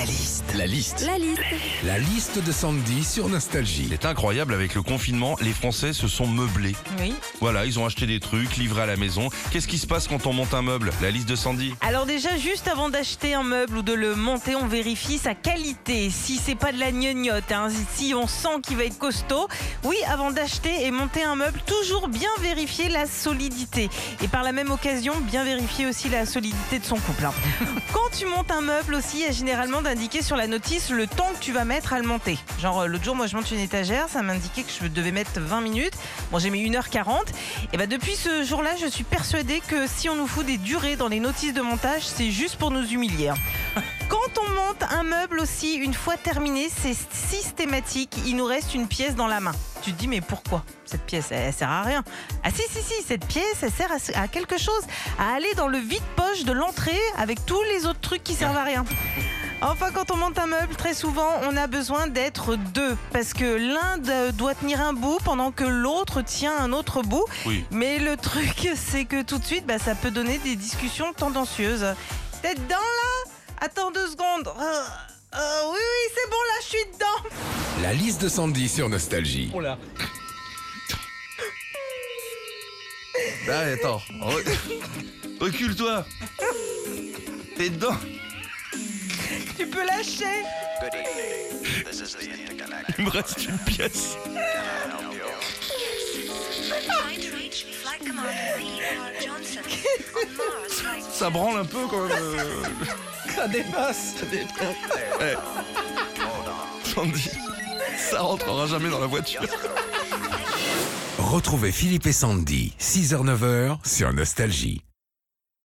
La liste. La liste. La liste. La liste de Sandy sur Nostalgie. C'est incroyable, avec le confinement, les Français se sont meublés. Oui. Voilà, ils ont acheté des trucs, livrés à la maison. Qu'est-ce qui se passe quand on monte un meuble? La liste de Sandy Alors déjà, juste avant d'acheter un meuble ou de le monter, on vérifie sa qualité. Si c'est pas de la gnognotte, hein, si on sent qu'il va être costaud. Oui, avant d'acheter et monter un meuble, toujours bien vérifier la solidité. Et par la même occasion, bien vérifier aussi la solidité de son couple. hein. Quand tu montes un meuble aussi, il y a généralement d'indiquer sur la notice le temps que tu vas mettre à le monter. Genre euh, l'autre jour, moi je monte une étagère, ça m'indiquait que je devais mettre 20 minutes. Bon, j'ai mis 1h40. Et bah depuis ce jour-là, je suis persuadée que si on nous fout des durées dans les notices de montage, c'est juste pour nous humilier. hein. Quand on monte un meuble aussi, une fois terminé, c'est systématique, il nous reste une pièce dans la main. Tu te dis mais pourquoi cette pièce? Elle, sert à rien. Ah si si si, cette pièce elle sert à, à quelque chose, à aller dans le vide-poche de l'entrée avec tous les autres trucs qui servent à rien. Enfin, quand on monte un meuble, très souvent, on a besoin d'être deux. Parce que l'un doit tenir un bout pendant que l'autre tient un autre bout. Oui. Mais le truc, c'est que tout de suite, bah, ça peut donner des discussions tendancieuses. T'es dedans là? Attends deux secondes. Euh, euh, oui, oui, c'est bon, là, je suis dedans. La liste de Sandy sur Nostalgie. Oh là Ah, attends. Re- Recule-toi T'es dedans Tu peux lâcher. Il me reste une pièce. Ça branle un peu quand même. euh. Ça dépasse. Eh. Sandy, ça rentrera jamais dans la voiture. Retrouvez Philippe et Sandy, 6h-9h sur Nostalgie.